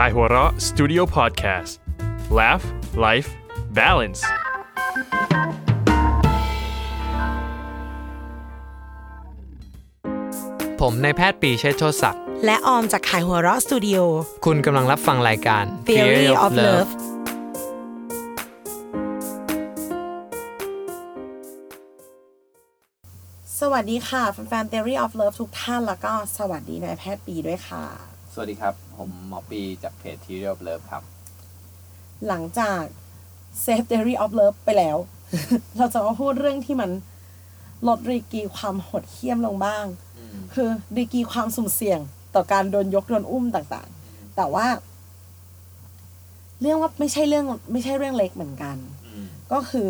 Kaihura Studio Podcast Laugh Life Balance ผมนายแพทย์ปรีเชษฐ์โชติศักดิ์ และออมจากขายหัวเราะสตูดิโอ คุณกำลังรับฟังรายการ Theory of Love สวัสดีค่ะแฟนๆ Theory of Love ทุกท่านแล้วก็สวัสดีนายแพทย์ปีด้วยค่ะ สวัสดีครับ ผมหมอปีจากเพจทีเรียบเลิฟครับ หลังจาก Save Theory of Love ไปแล้ว เราจะมาพูดเรื่องที่มันลดดีกรีความโหดเหี้ยมลงบ้าง คือดีกรีความสุ่มเสี่ยง ต่อการโดนยกโดนอุ้มต่างๆ แต่ว่า เรื่องว่าไม่ใช่เรื่องไม่ใช่เรื่องเล็กเหมือนกัน ก็คือ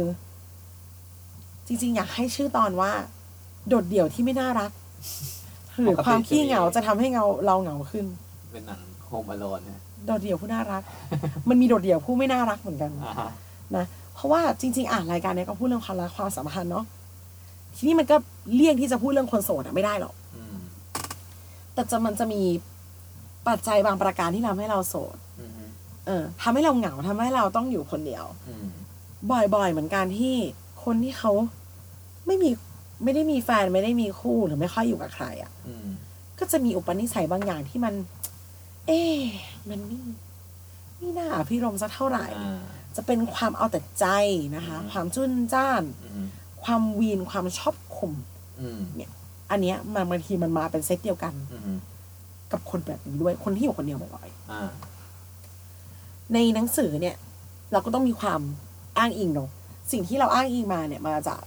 จริง ๆ อยากให้ชื่อตอนว่า โดดเดี่ยวที่ไม่น่ารักหรือความขี้เหงาจะทำให้เงาเราเหงาขึ้น เป็นหนังโฮมอโลนนะโดดเดี่ยวผู้น่ารัก มันมีโดดเดี่ยวผู้ไม่น่ารักเหมือนกันอ่าฮะนะเพราะว่าจริง ๆ อ่านรายการเนี้ยก็พูดเรื่องความรักความสัมพันธ์เนาะทีนี้มันก็เลี่ยงที่จะพูดเรื่องคนโสดอะไม่ได้หรอกอืมแต่จะมันจะมีปัจจัยบางประการที่ทำให้เราโสดอืมฮึเออทำให้เราเหงาทำให้เราต้องอยู่คนเดียวอืมบ่อยๆเหมือนกันที่คนที่เขาไม่มีไม่ได้มีแฟนไม่ได้มีคู่หรือไม่ค่อยอยู่กับใครอะ่ะอืมก็จะมีอุปนิสัยบางอย่างที่มัน เอ๊ะมันไม่ไม่น่าพิรมสักเท่าไหร่อ่าจะเป็นความเอาแต่ใจนะคะ ความจุนจ้านอืมความวีนความชอบข่มอืมอันเนี้ยมันบางทีมันมาเป็นเซตเดียวกันอืมกับคนแบบนี้ด้วยคนที่อยู่คนเดียวบ่อยอ่าๆในหนังสือเนี่ย เราก็ต้องมีความอ้างอิงเนาะสิ่งที่เราอ้างอิงมาเนี่ยมาจาก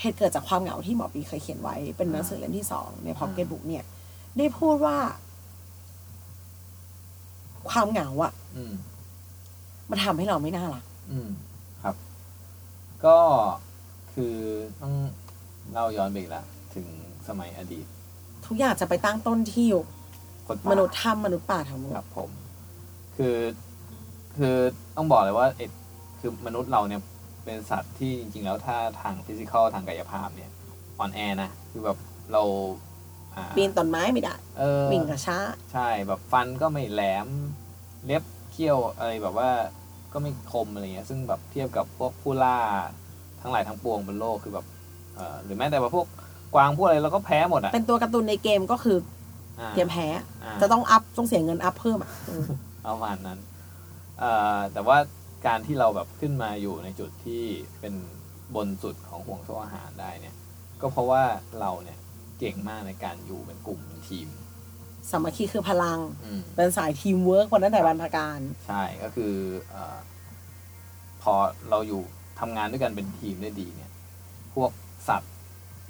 เหตุเกิดจากความเหงาที่หมอปีเคยเขียนไว้ เป็นหนังสือเล่มที่สองในพ็อกเก็ตบุ๊กเนี่ย ได้พูดว่า ความเหงาอะอืมมันทำให้เราไม่น่ารักอืมครับ ก็คือต้องเล่าย้อนไปอีกละถึงสมัยอดีต ทุกอย่างจะไปตั้งต้นที่ยุคคนป่ามนุษย์ถ้ำมนุษย์ป่าทั้งหมดครับผม คือ คือต้องบอกเลยว่าเอ็ดคือมนุษย์เราเนี่ยเป็นสัตว์ที่จริง ๆ แล้วถ้าทางฟิสิกอลทางกายภาพเนี่ยอ่อนแอนะคือแบบเราอ่า ปีนต้นไม้ไม่ได้เออวิ่งกระช้า ใช่แบบฟันก็ไม่แหลมเล็บเขี้ยวอะไรแบบว่าก็ไม่คมอะไรเงี้ยซึ่งแบบเทียบกับพวกผู้ล่าทั้งหลายทั้งปวงบนโลกคือแบบเอ่อหรือแม้แต่ว่าพวกกวางพวกอะไรเราก็แพ้หมดอะเป็นตัวการ์ตูนในเกมก็คืออ่าเตรียมแพ้อ่าจะต้อง up ต้องเสียเงิน up เพิ่มอะอืมประมาณนั้นเอ่อแต่ว่าการที่เราแบบขึ้นมาอยู่ในจุดที่เป็นบนสุดของห่วงโซ่อาหารได้เนี่ย ก็เพราะว่าเราเนี่ย เก่งมากในการอยู่เป็นกลุ่มเป็นทีม สามัคคีคือพลัง อืมเป็นสายทีมเวิร์กวันนั้นแต่บรรพกาล ใช่ก็คือเออพอเราอยู่ทำงานด้วยกันเป็นทีมได้ดีเนี่ย พวกสัตว์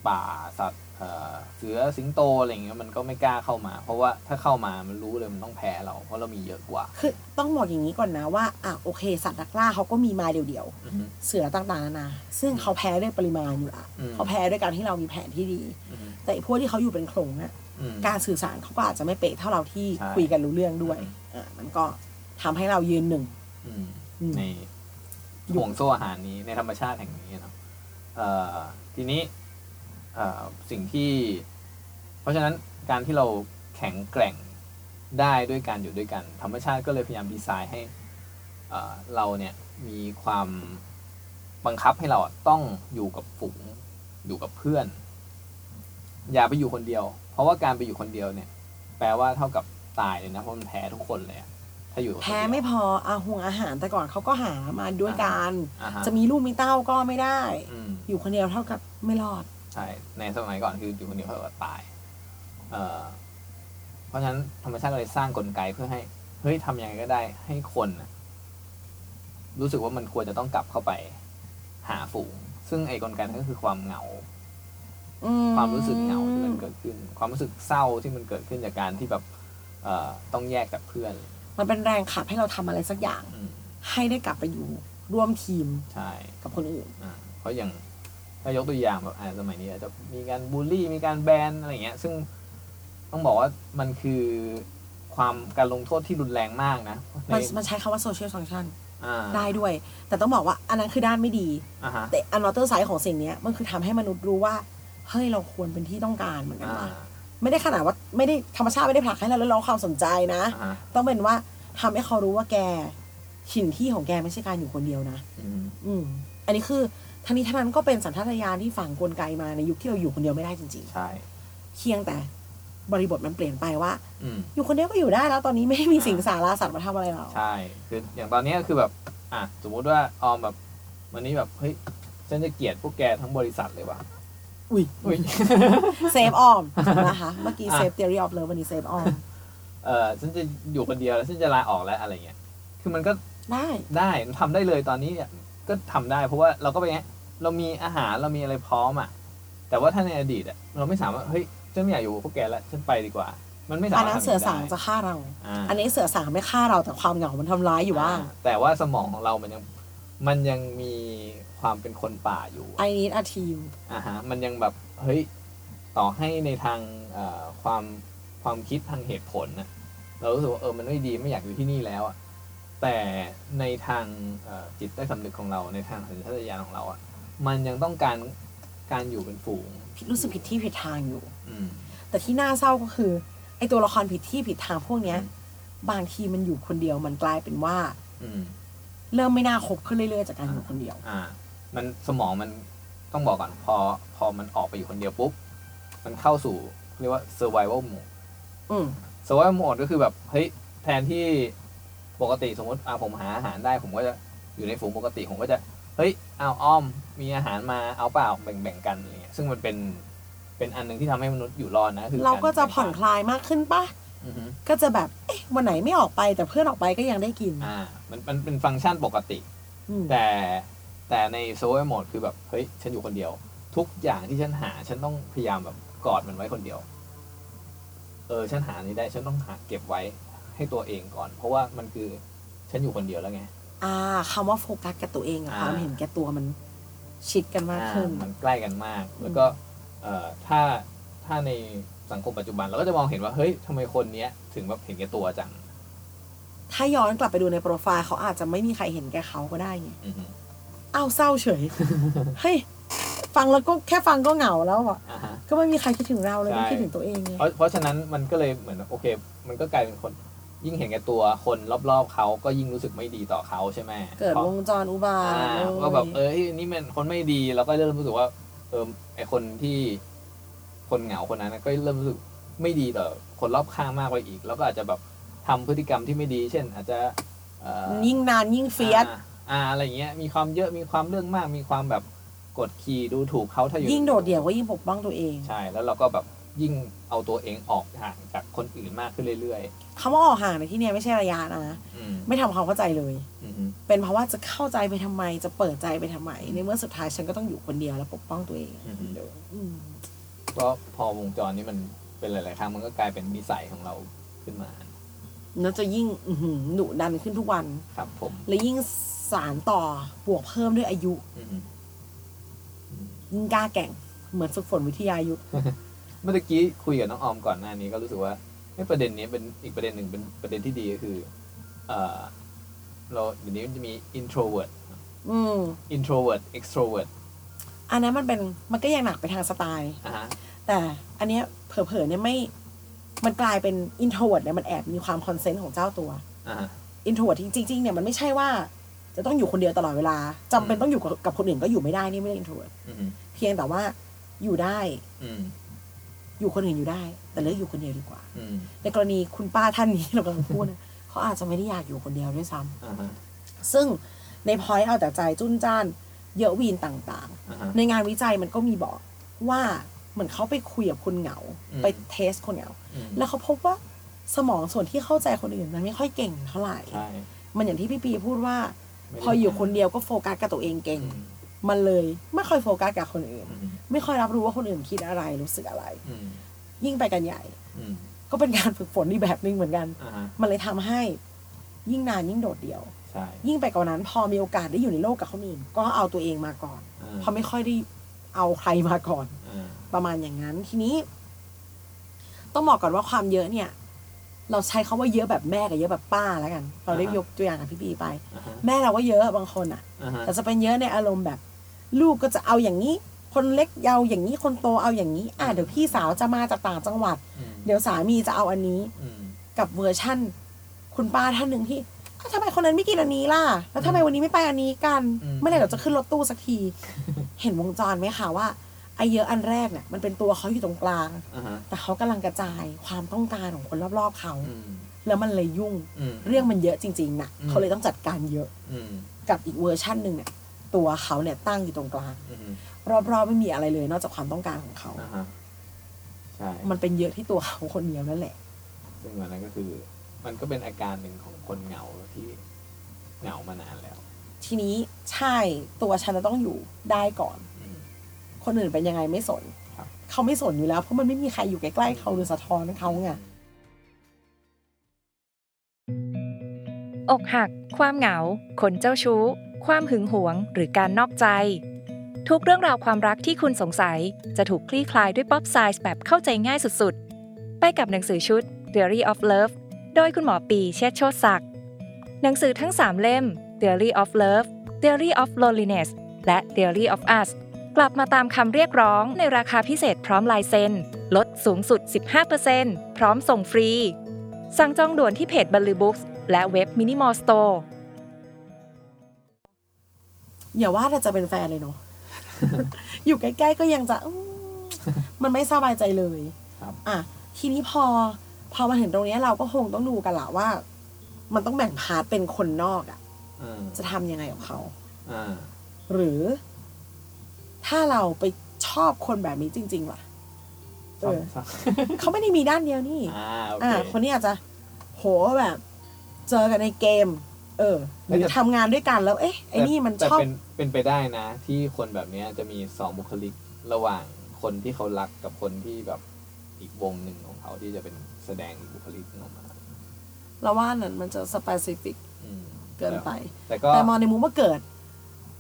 ป่าสัตว์ เอ่อเสือสิงโตอะไรอย่างเงี้ยมันก็ไม่กล้าเข้ามา เพราะว่าถ้าเข้ามามันรู้เลยมันต้องแพ้เรา เพราะเรามีเยอะกว่า คือต้องบอกอย่างนี้ก่อนนะว่าอะโอเค สัตว์นักล่าเขาก็มีมาเดี่ยวอือฮึๆเสือต่างๆนานาซึ่งเขาแพ้ด้วยปริมาณอยู่ละอืมเขาแพ้ด้วยการที่เรามีแผนที่ดีอือฮึแต่ไอ้พวกที่เขาอยู่เป็นโขลงอะอืมการสื่อสารเขาก็อาจจะไม่เป๊ะเท่าเราที่ใช่คุยกันรู้เรื่องด้วยอืมอะมันก็ทำให้เรายืนหนึ่งอืมอืมในห่วงโซ่อาหารนี้ในธรรมชาติแห่งนี้เนาะเอ่อทีนี้เอ่อ สิ่งที่ เพราะฉะนั้นการที่เราแข็งแกร่งได้ด้วยการอยู่ด้วยกัน ธรรมชาติก็เลยพยายามดีไซน์ให้เอ่อเราเนี่ยมีความบังคับให้เราอะต้องอยู่กับฝูงอยู่กับเพื่อน อย่าไปอยู่คนเดียว เพราะว่าการไปอยู่คนเดียวเนี่ย แปลว่าเท่ากับตายเลยนะเพราะมันแพ้ทุกคนเลยอะถ้าอยู่คนเดียวแพ้ไม่พออาหงอาหารแต่ก่อนเขาก็หามาด้วยกันอ่าฮะจะมีลูกมีเต้าก็ไม่ได้อืมอยู่คนเดียวเท่ากับไม่รอด ใช่ในสมัยก่อนคืออยู่คนเดียวเท่ากับตายเอ่อเพราะฉะนั้นธรรมชาติก็เลยสร้างกลไกเพื่อให้เฮ้ยทำยังไงก็ได้ให้คนน่ะรู้สึกว่ามันควรจะต้องกลับเข้าไปหาฝูง ซึ่งไอ้กลไกนั้นก็คือความเหงาอืความรู้สึกเหงาที่มันเกิดขึ้น ความรู้สึกเศร้าที่มันเกิดขึ้นจากการที่แบบเอ่อต้องแยกจากเพื่อน มันเป็นแรงขับให้เราทำอะไรสักอย่างอืมให้ได้กลับไปอยู่ร่วมทีมใช่กับคนอื่นอ่าเพราะอย่าง ถ้ายกตัวอย่างแบบอ่าสมัยนี้อาจจะมีการบูลลี่มีการแบนอะไรเงี้ย ซึ่งต้องบอกว่ามันคือความการลงโทษที่รุนแรงมากนะมันในมันใช้คำว่าโซเชียล u n งชันอ่าได้ด้วย แต่ต้องบอกว่าอันนั้นคือด้านไม่ดีอ่าฮะแต่อันนอเตอร์ไซด์ของสิ่งเนี้ยมันคือทำให้มนุษย์รู้ว่า เฮ้ยเราควรเป็นที่ต้องการเหมือนกันอ่าว่าไม่ได้ขนาดว่าไม่ได้ธรรมชาติไม่ได้ผลักให้เราแล้วเราความสนใจนะอ่าฮะต้องเป็นว่าทำให้เขารู้ว่าแกถิ่นที่ของแกไม่ใช่การอยู่คนเดียวนะ อืมอืมอันนี้คือ ทั้งนี้ทั้งนั้นก็เป็นสัญชาตญาณที่ฝังกลไกมาในยุคที่เราอยู่คนเดียวไม่ได้จริงใช่ๆเพียงแต่บริบทมันเปลี่ยนไปว่า อืมอยู่คนเดียวก็อยู่ได้แล้วตอนนี้ไม่ได้มีสิงสาราสัตว์มาทำอะไรเรา ใช่ คืออย่างตอนเนี้ยคือแบบ อะ สมมุติว่าออมแบบวันนี้แบบ เฮ้ย ฉันจะเกลียดพวกแกทั้งบริษัทเลยว่ะ อุ้ย อุ้ย save ออมนะคะ เมื่อกี้อะเซฟ theory of love วันนี้เซฟออมเออฉันจะอยู่คนเดียวแล้วฉันจะลาออกแล้วอะไรเงี้ย คือมันก็ได้ ได้ทำได้เลยตอนนี้เนี่ยก็ทำได้ เพราะว่าเราก็ไป เงี้ยเรามีอาหารเรามีอะไรพร้อมอะ แต่ว่าถ้าในอดีตอะเราไม่สามารถเฮ้ยฉันไม่อยากอยู่กับพวกแกแล้วฉันไปดีกว่า มันไม่สาอันมารถนั้นทำเสือสางได้จะฆ่าเราอ่าอันนี้เสือสางไม่ฆ่าเราแต่ความเหงามันทำร้ายอยู่บ้างอ่แต่ว่าสมองของเรามันยังมันยังมีความเป็นคนป่าอยู่ I need a team อ่าฮะมันยังแบบเฮ้ยต่อให้ในทางเอ่อความความคิดทางเหตุผลนะเรารู้สึกว่าเออมันไม่ดีไม่อยากอยู่ที่นี่แล้วอะแต่ในทางเอ่อจิตใต้สำนึกของเราในทางสัญชาตญาณของเราอะ มันยังต้องการการอยู่เป็นฝูงรู้สึกผิดที่ผิดทางอยู่ อืม แต่ที่น่าเศร้าก็คือไอตัวละครผิดที่ผิดทางพวกเนี้ย อืมบางทีมันอยู่คนเดียวมันกลายเป็นว่า อืม เริ่มไม่น่าคบขึ้นเรื่อยๆจากการอยู่คนเดียว อ่า มันสมองมันต้องบอกก่อน พอพอมันออกไปอยู่คนเดียวปุ๊บ มันเข้าสู่เรียกว่า survival mode อืม survival mode ก็คือแบบ เฮ้ย แทนที่ปกติสมมติอ่าผมหาอาหารได้ ผมก็จะอยู่ในฝูงปกติ ผมก็จะเฮ้ยเอาอ้อมมีอาหารมาเอาเปล่าแบ่งแบ่งๆกันอะไรเงี้ยซึ่งมันเป็นเป็นอันหนึ่งที่ทำให้มนุษย์อยู่รอดนะคือเราก็จะแบ่งปัผ่อนคลายมากขึ้นปะอือฮึก็จะแบบเอ๊ะวันไหนไม่ออกไปแต่เพื่อนออกไปก็ยังได้กินอ่ามันมันเป็นฟังก์ชันปกติอืมแต่แต่ใน survival mode คือแบบเฮ้ยฉันอยู่คนเดียว ทุกอย่างที่ฉันหาฉันต้องพยายามแบบกอดมันไว้คนเดียว เออฉันหานี้ได้ฉันต้องหาเก็บไว้ให้ตัวเองก่อน เพราะว่ามันคือฉันอยู่คนเดียวแล้วไง อ่าคำว่าโฟกัสกับตัวเองอะอ่าความเห็นแก่ตัวมันชิดกันมากอ่าขึ้นมันใกล้กันมาก แล้วก็เอ่อถ้าถ้าในสังคมปัจจุบันเราก็จะมองเห็นว่าเฮ้ยทำไมคนเนี้ย ถึงแบบเห็นแก่ตัวจัง ถ้าย้อนกลับไปดูในโปรไฟล์เขาอาจจะไม่มีใครเห็นแก่เขาก็ได้ไงอือฮึอ้าวเศร้าเฉยเฮ้ยฟังแล้วก็แค่ฟังก็เหงาแล้วอะอ่าฮะก็ไม่มีใครคิดถึงเราเลยใช่ไม่คิดถึงตัวเองไงเพราะเพราะฉะนั้นมันก็เลยเหมือนโอเค มันก็กลายเป็นคน ยิ่งเห็นแก่ตัวคนรอบๆเขาก็ยิ่งรู้สึกไม่ดีต่อเขาใช่ไหมเกิดพราะวงจรอุบาทอ่าเลยก็แบบเออเฮ้ยนี่มันคนไม่ดีเราก็เริ่มรู้สึกว่า เออไอคนที่คนเหงาคนนั้นนะก็เริ่มรู้สึกไม่ดีต่อคนรอบข้างมากไปอีก แล้วก็อาจจะแบบทำพฤติกรรมที่ไม่ดี เช่น อาจจะเอ่อยิ่งนานยิ่งเฟียสอ่าอ่าอะไรเงี้ยมีความเยอะมีความเรื่องมากมีความแบบกดขี่ดูถูกเขาถ้าอยู่ยิ่งโดดเดี่ยวก็ยิ่งปกป้องตัวเอง ใช่แล้วเราก็แบบ ยิ่งเอาตัวเองออกห่างจากคนอื่นมากขึ้นเรื่อยคำว่าออกห่างในที่เนี้ยไม่ใช่ระยะนะ ๆอืมไม่ทำความเข้าใจเลย อืมฮึเป็นเพราะว่าจะเข้าใจไปทำไม จะเปิดใจไปทำไม ในเมื่อสุดท้ายฉันก็ต้องอยู่คนเดียวแล้วปกป้องตัวเองอืมฮึอืมก็พอวงจรนี้มันเป็นหลาย ๆ ครั้งมันก็กลายเป็นนิสัยของเราขึ้นมาแล้วจะยิ่งอื้อหือดุดันขึ้นทุกวัน ครับผมและยิ่งสารต่อบวกเพิ่มด้วยอายุ อืมฮึยิ่งกล้าแกร่ง เหมือนฝึกฝนวิทยายุทธ เมื่อกี้คุยกับน้องออมก่อนหน้านี้ก็รู้สึกว่าไอ้ประเด็นนี้เป็นอีกประเด็นหนึ่งเป็นประเด็นที่ดีก็คือเออเราเดี๋ยวนี้มันจะมี introvert อืม introvert extrovert อันนั้นมันเป็นมันก็ยังหนักไปทางสไตล์ อะฮะแต่อันเนี้ยเผลอๆเนี่ยไม่ มันกลายเป็น introvert เนี่ยมันแอบมีความ consent ของเจ้าตัว อะฮะ introvert จริงๆเนี่ยมันไม่ใช่ว่า จะต้องอยู่คนเดียวตลอดเวลาจำเป็นต้องอยู่กับกับคนอื่นก็อยู่ไม่ได้นี่ไม่ได้ introvert อืมฮึเพียงแต่ว่าอยู่ได้ อืม อยู่คนอื่นอยู่ได้ แต่เลือกอยู่คนเดียวดีกว่าอืมในกรณีคุณป้าท่านนี้เรากำลังพูดนะเขาอาจจะไม่ได้อยากอยู่คนเดียวด้วยซ้ำอ่าฮะซึ่งใน point เอาแต่ใจจุ้นจ้าน เยอะวีนต่างอ่าฮะๆในงานวิจัยมันก็มีบอกว่าเหมือนเขาไปคุยกับคนเหงาอืมไป test คนเหงาอืมแล้วเขาพบว่าสมองส่วนที่เข้าใจคนอื่น มันไม่ค่อยเก่งเท่าไหร่ใช่มันอย่างที่พี่ปีพูดว่าไม่ได้พออยู่คนเดียวก็โฟกัสกับตัวเองเก่งอื มมันเลยไม่ค่อยโฟกัสกับคนอื่นอืมไม่ค่อยรับรู้ว่าคนอื่นคิดอะไรรู้สึกอะไรอืมยิ่งไปกันใหญ่อืมก็เป็นการฝึกฝนอีกแบบหนึ่งเหมือนกันอ่าฮะมันเลยทำให้ยิ่งนานยิ่งโดดเดี่ยวใช่ยิ่งไปกว่านั้น พอมีโอกาสได้อยู่ในโลกกับคนอื่นก็เอาตัวเองมาก่อนอ่าเพราะไม่ค่อยได้เอาใครมาก่อนอ่าประมาณอย่างนั้นทีนี้ ต้องบอกก่อนว่าความเยอะเนี่ย เราใช้คาว่าเยอะแบบแม่กับเยอะแบบป้าแล้วกัน เราได้ยกตัวอย่างกับพี่ปีไปอ่าฮะแม่เราก็เยอะบางคนอะอ่าฮะแต่จะเป็นเยอะในอารมณ์แบบ ลูกก็จะเอาอย่างนี้ คนเล็กเอาอย่างนี้คนโตเอาอย่างนี้ อะเดี๋ยวพี่สาวจะมาจากต่างจังหวัดอืมเดี๋ยวสามีจะเอาอันนี้อืมกับเวอร์ชั่น คุณป้าท่านหนึ่งที่อ้าวทำไมคนนั้นไม่กินอันนี้ล่ะ แล้วทำไมวันนี้ไม่ไปอันนี้กันอืมเมื่อไหร่เราจะขึ้นรถตู้สักที เห็นวงจรไหมคะว่าไอเยอะอันแรกเนี่ยมันเป็นตัวเขาอยู่ตรงกลางอ่าฮะแต่เขากำลังกระจายความต้องการของคนรอบๆเขาอืมแล้วมันเลยยุ่งอืมเรื่องมันเยอะจริงๆนะอืมเขาเลยต้องจัดการเยอะอืมกับอีกเวอร์ชั่นหนึ่งเนี่ย ตัวเขาเนี่ยตั้งอยู่ตรงกลางอืมรอบๆไม่มีอะไรเลย นอกจากความต้องการของเขาอ่าฮะใช่มันเป็นเยอะที่ตัวเขาคนเดียวนั่นแหละ ซึ่งอันนั้นก็คือ มันก็เป็นอาการหนึ่งของคนเหงาที่เหงามานานแล้ว ทีนี้ใช่ตัวฉันจะต้องอยู่ได้ก่อนอืมคนอื่นเป็นยังไงไม่สนครับเขาไม่สนอยู่แล้วเพราะมันไม่มีใครอยู่ใกล้ๆเขาหรือสะท้อนเขาไงอกหัก ความเหงา คนเจ้าชู้ ความหึงหวง หรือการนอกใจ ทุกเรื่องราวความรักที่คุณสงสัยจะถูกคลี่คลายด้วย pop psych แบบเข้าใจง่ายสุดๆ ไปกับหนังสือชุด Theory of Love โดยคุณหมอปีเชษโชติศักดิ์หนังสือทั้ง 3 เล่ม Theory of Love Theory of Loneliness และ Theory of Us กลับมาตามคำเรียกร้องในราคาพิเศษพร้อมลายเซ็นลดสูงสุด 15%พร้อมส่งฟรี สั่งจองด่วนที่เพจบันลือบุ๊คส์และเว็บมินิมอลสโตร์ อย่าว่าแต่จะเป็นแฟนเลยเนาะ อยู่ใกล้ๆก็ยังจะอืมมันไม่สบายใจเลยครับอะทีนี้พอพอมาถึงตรงเนี้ยเราก็คงต้องดูกันละว่า มันต้องแบ่งพาร์ทเป็นคนนอกอะอ่าจะทำยังไงกับเขาอ่าหรือ ถ้าเราไปชอบคนแบบนี้จริง ๆ ล่ะเออครับเขาไม่ได้มีด้านเดียวนี่อ่าโอเคอ่าคนนี้อาจจะ โหแบบ เจอกันในเกม เออหรือแต่ทำงานด้วยกันแล้ว เอ๊ะไอ้นี่มันแต่ชอบเป็นเป็นไปได้นะ ที่คนแบบเนี้ยจะมีสองบุคลิกระหว่างคนที่เขารักกับคนที่แบบอีกวงหนึ่งของเขาที่จะเป็นแสดงอีกบุคลิกหนึ่งออกมาเราว่านั้นมันจะสเปซิฟิกอืมเกินไป แต่ก็แต่มองในมุมว่าเกิด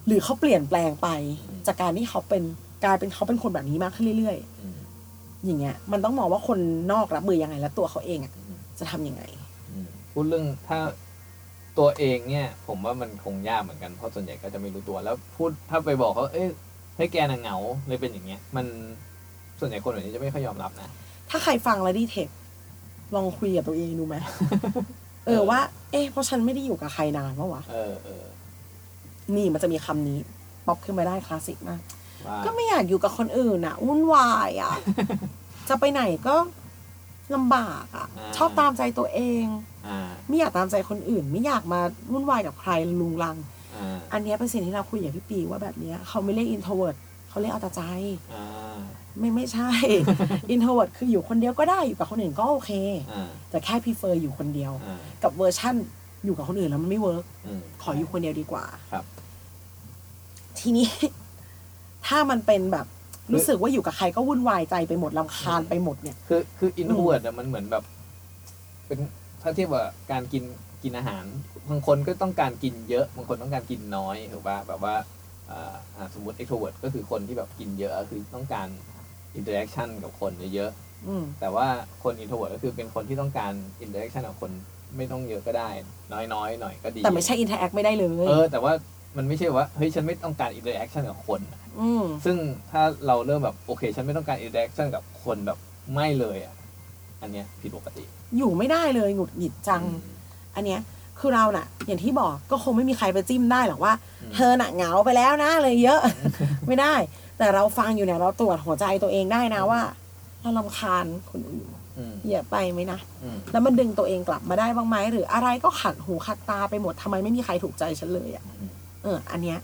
หรือเขาเปลี่ยนแปลงไปอืมจากการที่เขาเป็นกลายเป็นเขาเป็นคนแบบนี้มากขึ้นเรื่อยอืมๆอย่างเงี้ย มันต้องมองว่าคนนอกรับมือยังไง และตัวเขาเองอะอืมจะทำยังไงอืมพูดเรื่องถ้า ตัวเองเนี่ย ผมว่ามันคงยากเหมือนกันเพราะส่วนใหญ่ก็จะไม่รู้ตัวแล้วพูดถ้าไปบอกเขาเอ้ยให้แกน่ะเหงาเลยเป็นอย่างเงี้ย มันส่วนใหญ่คนแบบนี้จะไม่ค่อยยอมรับนะ ถ้าใครฟังแล้วดีเทคลองคุยกับตัวเองดูไหมเออว่า เอ๊ะเพราะฉันไม่ได้อยู่กับใครนานวะวะเออเออนี่มันจะมีคำนี้ป๊อปขึ้นมาได้คลาสสิกมากว่าก็ไม่อยากอยู่กับคนอื่นอะวุ่นวายอะ จะไปไหนก็ ลำบากอะชอบตามใจตัวเอง อ่าไม่อยากตามใจคนอื่น ไม่อยากมาวุ่นวายกับใครรุงรัง อ่าอันเนี้ยเป็นสิ่งที่เราคุยกับพี่ปีว่าแบบเนี้ยเขาไม่เรียก introvert เขาเรียกเอาแต่ใจ อ่าไม่ไม่ใช่ introvert คืออยู่คนเดียวก็ได้อยู่กับคนอื่นก็โอเค อ่าแต่แค่ prefer อยู่คนเดียว อ่ากับเวอร์ชั่นอยู่กับคนอื่นแล้วมันไม่ work อืม ขออยู่คนเดียวดีกว่าครับ ทีนี้ ถ้ามันเป็นแบบ รู้สึกว่าอยู่กับใครก็วุ่นวายใจไปหมดรำคาญไปหมดเนี่ย คือคือ introvert มันเหมือนแบบ เป็นถ้าเทียบกับการกินกินอาหารบางคนก็ต้องการกินเยอะบางคนต้องการกินน้อยถูกป่ะแบบว่าอ่าอ่าสมมติ extrovert ก็คือคนที่แบบกินเยอะคือต้องการ interaction กับคนเยอะอืมๆแต่ว่าคน introvert ก็คือเป็นคนที่ต้องการ interaction กับคนไม่ต้องเยอะก็ได้ น้อยๆหน่อยก็ดีแต่ไม่ใช่ interact ไม่ได้เลยเออแต่ว่า มันไม่ใช่ว่าเฮ้ยฉันไม่ต้องการ interaction กับคนอืมซึ่งถ้าเราเริ่มแบบโอเค ฉันไม่ต้องการ interaction กับคนแบบไม่เลยอะอันเนี้ยผิดปกติ อยู่ไม่ได้เลยหงุดหงิดจังอืมอันเนี้ยคือเราน่ะ อย่างที่บอกก็คงไม่มีใครไปจิ้มได้หรอกว่าอืมเธอน่ะเหงาไปแล้วนะเลยเยอะ ไม่ได้ แต่เราฟังอยู่เนี่ยเราตรวจหัวใจตัวเองได้นะว่าเราลำคาญคนอื่นอืมเยอะไปไหมนะอืมแล้วมันดึงตัวเองกลับมาได้บ้างไหมหรืออะไรก็ขัดหูขัดตาไปหมดทำไมไม่มีใครถูกใจฉันเลยอะ่ะอืม เออ อันเนี้ย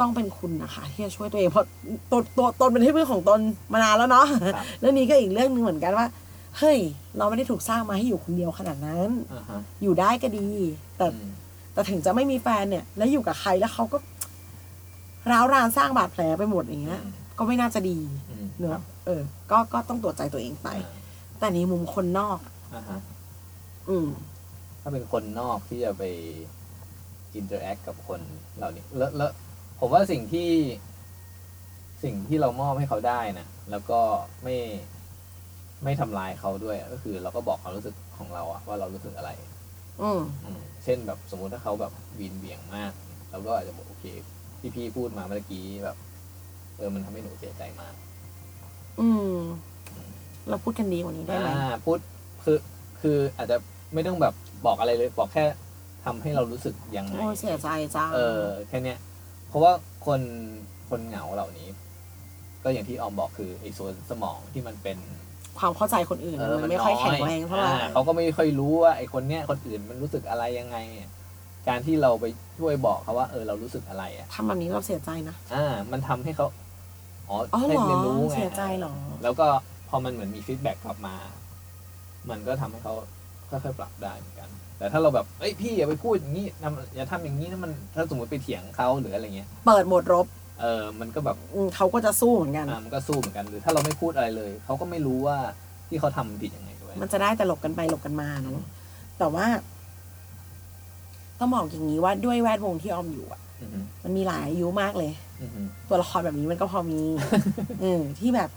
ต้องเป็นคุณนะคะที่จะช่วยตัวเองเพราะตัวตัวตนเป็นที่พึ่งของตนมานานแล้วเนาะครับแล้วนี้ก็อีกเรื่องหนึ่งเหมือนกันว่า เฮ้ย เราไม่ได้ถูกสร้างมาให้อยู่คนเดียวขนาดนั้นอ่าฮะอยู่ได้ก็ดี แต่อืมแต่ถึงจะไม่มีแฟนเนี่ย แล้วอยู่กับใครแล้วเขาก็ร้าวรานสร้างบาดแผลไปหมดอย่างเงี้ยอืมก็ไม่น่าจะดีอืมเนอะเออ ก็ก็ต้องตรวจใจตัวเองไป แต่ในมุมคนนอกอ่าฮะอืมถ้าเป็นคนนอกที่จะไป interact กับคนเหล่านี้แล้วแล้วผมว่าสิ่งที่สิ่งที่เรามอบให้เขาได้นะแล้วก็ไม่ไม่ทำลายเขาด้วยก็คือ เราก็บอกความรู้สึกของเราอะว่าเรารู้สึกอะไร อืมอืมเช่นแบบสมมุติถ้าเขาแบบวีนเบี่ยงมากเราก็อาจจะบอกโอเคที่พี่พูดมาเมื่อกี้แบบ เออมันทำให้หนูเสียใจมากอืม เราพูดกันดีกว่านี้ได้ไหมอ่าพูดคือคืออาจจะไม่ต้องแบบบอกอะไรเลย บอกแค่ ทำให้เรารู้สึกยังไงโอ้เสียใจจังเออแค่เนี้ยเพราะว่าคนคนเหงาเหล่านี้ ก็อย่างที่ออมบอกคือไอ้ส่วนสมองที่มันเป็นความเข้าใจคนอื่นเออมันไม่ค่อยแข็งแรงเท่าไหร่อ่เขาก็ไม่ค่อยรู้ว่าไอ้คนเนี้ยคนอื่นมันรู้สึกอะไรยังไงอะการที่เราไปช่วยบอกเขาว่าเออเรารู้สึกอะไรอะทำแบบนี้เราเสียใจนะอ่า มันทำให้เขาอ๋ออ๋อให้เหรอเรียนรู้ไงเสียใจเหรอแล้วก็พอมันเหมือนมี feedback กลับมา มันก็ทำให้เขา ค่อยๆปรับได้เหมือนกัน แต่ถ้าเราแบบเอ้ยพี่อย่าไปพูดอย่างนี้นะอย่าทำอย่างนี้นะมันถ้าสมมติไปเถียงเขาหรืออะไรเงี้ยเปิดโหมดรบเออมันก็แบบอืมเขาก็จะสู้เหมือนกัน อ่ามันก็สู้เหมือนกันหรือถ้าเราไม่พูดอะไรเลยเขาก็ไม่รู้ว่าที่เขาทำผิดยังไงด้วยมันจะได้แต่หลบกันไปหลบกันมาเนาะแต่ว่าต้องบอกอย่างนี้ว่าด้วยแวดวงที่ออมอยู่อะอือฮึมันมีหลายอายุมากเลย อือฮึตัวละครแบบนี้มันก็พอมี เออที่แบบ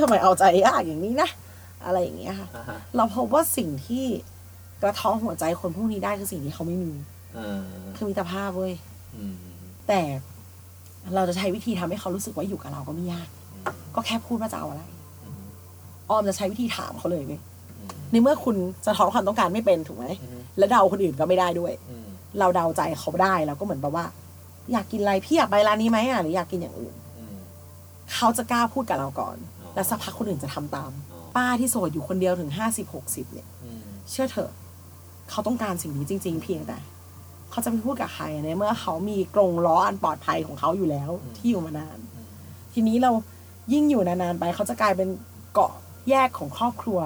ทำไมเอาใจยากอย่างนี้นะ อะไรอย่างเงี้ยค่ะอ่าฮะเราพบว่าสิ่งที่กระท้องหัวใจคนพวกนี้ได้คือสิ่งที่เขาไม่มีเออคือมิตรภาพเว้ยอืมแต่เราจะใช้วิธีทำให้เขารู้สึกว่าอยู่กับเราก็ไม่ยาก ก็แค่พูดว่าจะเอาอะไรอืมออมจะใช้วิธีถามเขาเลยเว้ยอืมในเมื่อคุณจะท้อนความต้องการไม่เป็นถูกไหมอืมและเดาคนอื่นก็ไม่ได้ด้วยอืมเราเดาใจเขาได้เราก็เหมือนแบบว่า อยากกินอะไรพี่อยากไปร้านนี้ไหมอะหรืออยากกินอย่างอื่นอืมเขาจะกล้าพูดกับเราก่อนอ๋อแล้วสักพักคนอื่นจะทำตามอ๋อ ป้าที่โสดอยู่คนเดียวถึงห้าสิบหกสิบเนี่ยอืมเชื่อเถอะ เขาต้องการสิ่งนี้จริง ๆ เพียงแต่ เขาจะไปพูดกับใครในเมื่อเขามีกรงล้ออันปลอดภัยของเขาอยู่แล้ว ที่อยู่มานานอืมทีนี้เรายิ่งอยู่นานๆไป เขาจะกลายเป็นเกาะแยกของครอบครัว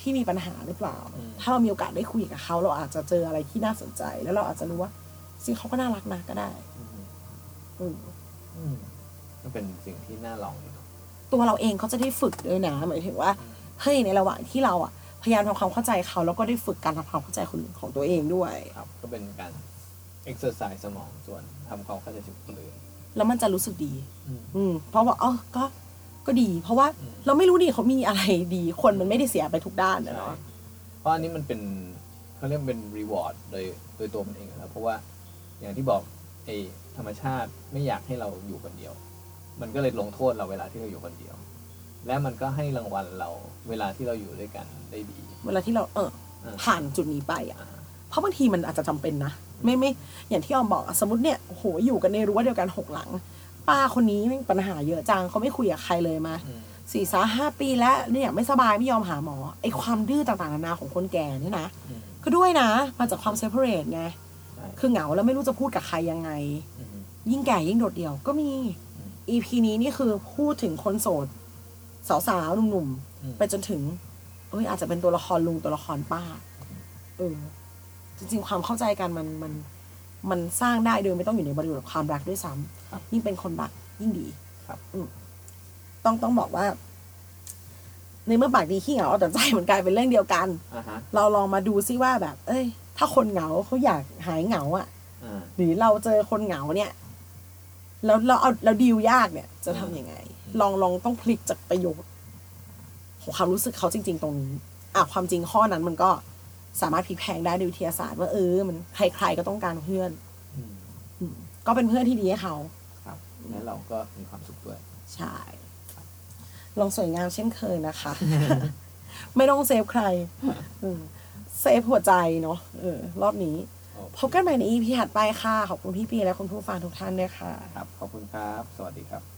ที่มีปัญหาหรือเปล่า ถ้าเรามีโอกาสได้คุยกับเขา เราอาจจะเจออะไรที่น่าสนใจ แล้วเราอาจจะรู้ว่าสิ่งเขาก็น่ารักนะก็ได้อืมอืมอืมก็เป็นสิ่งที่น่าลองอยู่เนอะตัวเราเองเขาจะได้ฝึกด้วยนะหมายถึงว่า เฮ้ยในระหว่างที่เราอะพยายามทำความเข้าใจเขา แล้วก็ได้ฝึกการทำความเข้าใจคนอื่นของตัวเองด้วย ครับ ก็เป็นการ exercise สมองส่วนทำความเข้าใจถึงคนอื่น แล้วมันจะรู้สึกดี อืม อืมเพราะว่าเออก็ก็ดี เพราะว่าอืม เราไม่รู้ดิเขามีอะไรดี คนมันไม่ได้เสียไปทุกด้านนะใช่เนาะ เพราะอันนี้มันเป็นเขาเรียกเป็น reward โดยโดยตัวมันเองอยู่แล้วเพราะว่าอย่างที่บอกไอ้ธรรมชาติไม่อยากให้เราอยู่คนเดียว มันก็เลยลงโทษเราเวลาที่เราอยู่คนเดียว และมันก็ให้รางวัลเราเวลาที่เราอยู่ด้วยกันได้ดี เวลาที่เราเอออ่าผ่านจุดนี้ไปอะอ่าเพราะบางทีมันอาจจะจำเป็นนะ ไม่ไม่ อย่างที่ออมบอกอะสมมติเนี่ยโอ้โหอยู่กันในรั้วเดียวกันหกหลัง ป้าคนนี้แม่งปัญหาเยอะจังเขาไม่คุยกับใครเลยมาอืมสี่สาห้าปีแล้วเนี่ยไม่สบายไม่ยอมหาหมอไอ้ความดื้อต่างๆนานาของคนแก่เนี่ยนะอืมก็ด้วยนะ มาจากความเซ p เ r ร t ไงใช่คือเหงาแล้วไม่รู้จะพูดกับใครยังไงอืมยิ่งแก่ยิ่งโดดเดี่ยวก็มีอืม EP นี้นี่คือพูดถึงคนโสด สาวๆหนุ่มอืมๆไปจนถึง เอ้ยอาจจะเป็นตัวละครลุงตัวละครป้า เออ จริง ๆ ความเข้าใจกันมันมัน มันสร้างได้โดยไม่ต้องอยู่ในบริบทความรักด้วยซ้ำครับยิ่งเป็นคนรักยิ่งดี ครับอืมต้องต้องบอกว่า ในเมื่อปากดีขี้เหงาเอาแต่ใจมันกลายเป็นเรื่องเดียวกันอ่าฮะเราลองมาดูซิว่าแบบ เอ้ย ถ้าคนเหงาเขาอยากหายเหงาอะ่ะอ่าหรือเราเจอคนเหงาเนี่ย แล้วเราเอาเราดีลยากเนี่ย จะทำยังไง ลองลองต้องพลิกจากประโยชน์ของความรู้สึกเขาจริง ๆ ตรงนี้อะความจริงข้อนั้นมันก็สามารถพลิกแพลงได้ด้วยวิทยาศาสตร์ว่าเออ มันใครๆก็ต้องการเพื่อนอืมอืมก็เป็นเพื่อนที่ดีให้เขาครับแล้วเราก็มีความสุขด้วย ใช่ลองสวยงามเช่นเคยนะคะ ไม่ต้องเซฟใครอืมเซฟหัวใจเนาะเออ รอบนี้โอเคพบกันใหม่ใน EP ถัดไปค่ะ ขอบคุณพี่ปีและคุณผู้ฟังทุกท่านด้วยค่ะ ครับ ขอบคุณครับ สวัสดีครับ